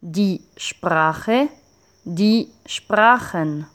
die Sprache, die Sprachen.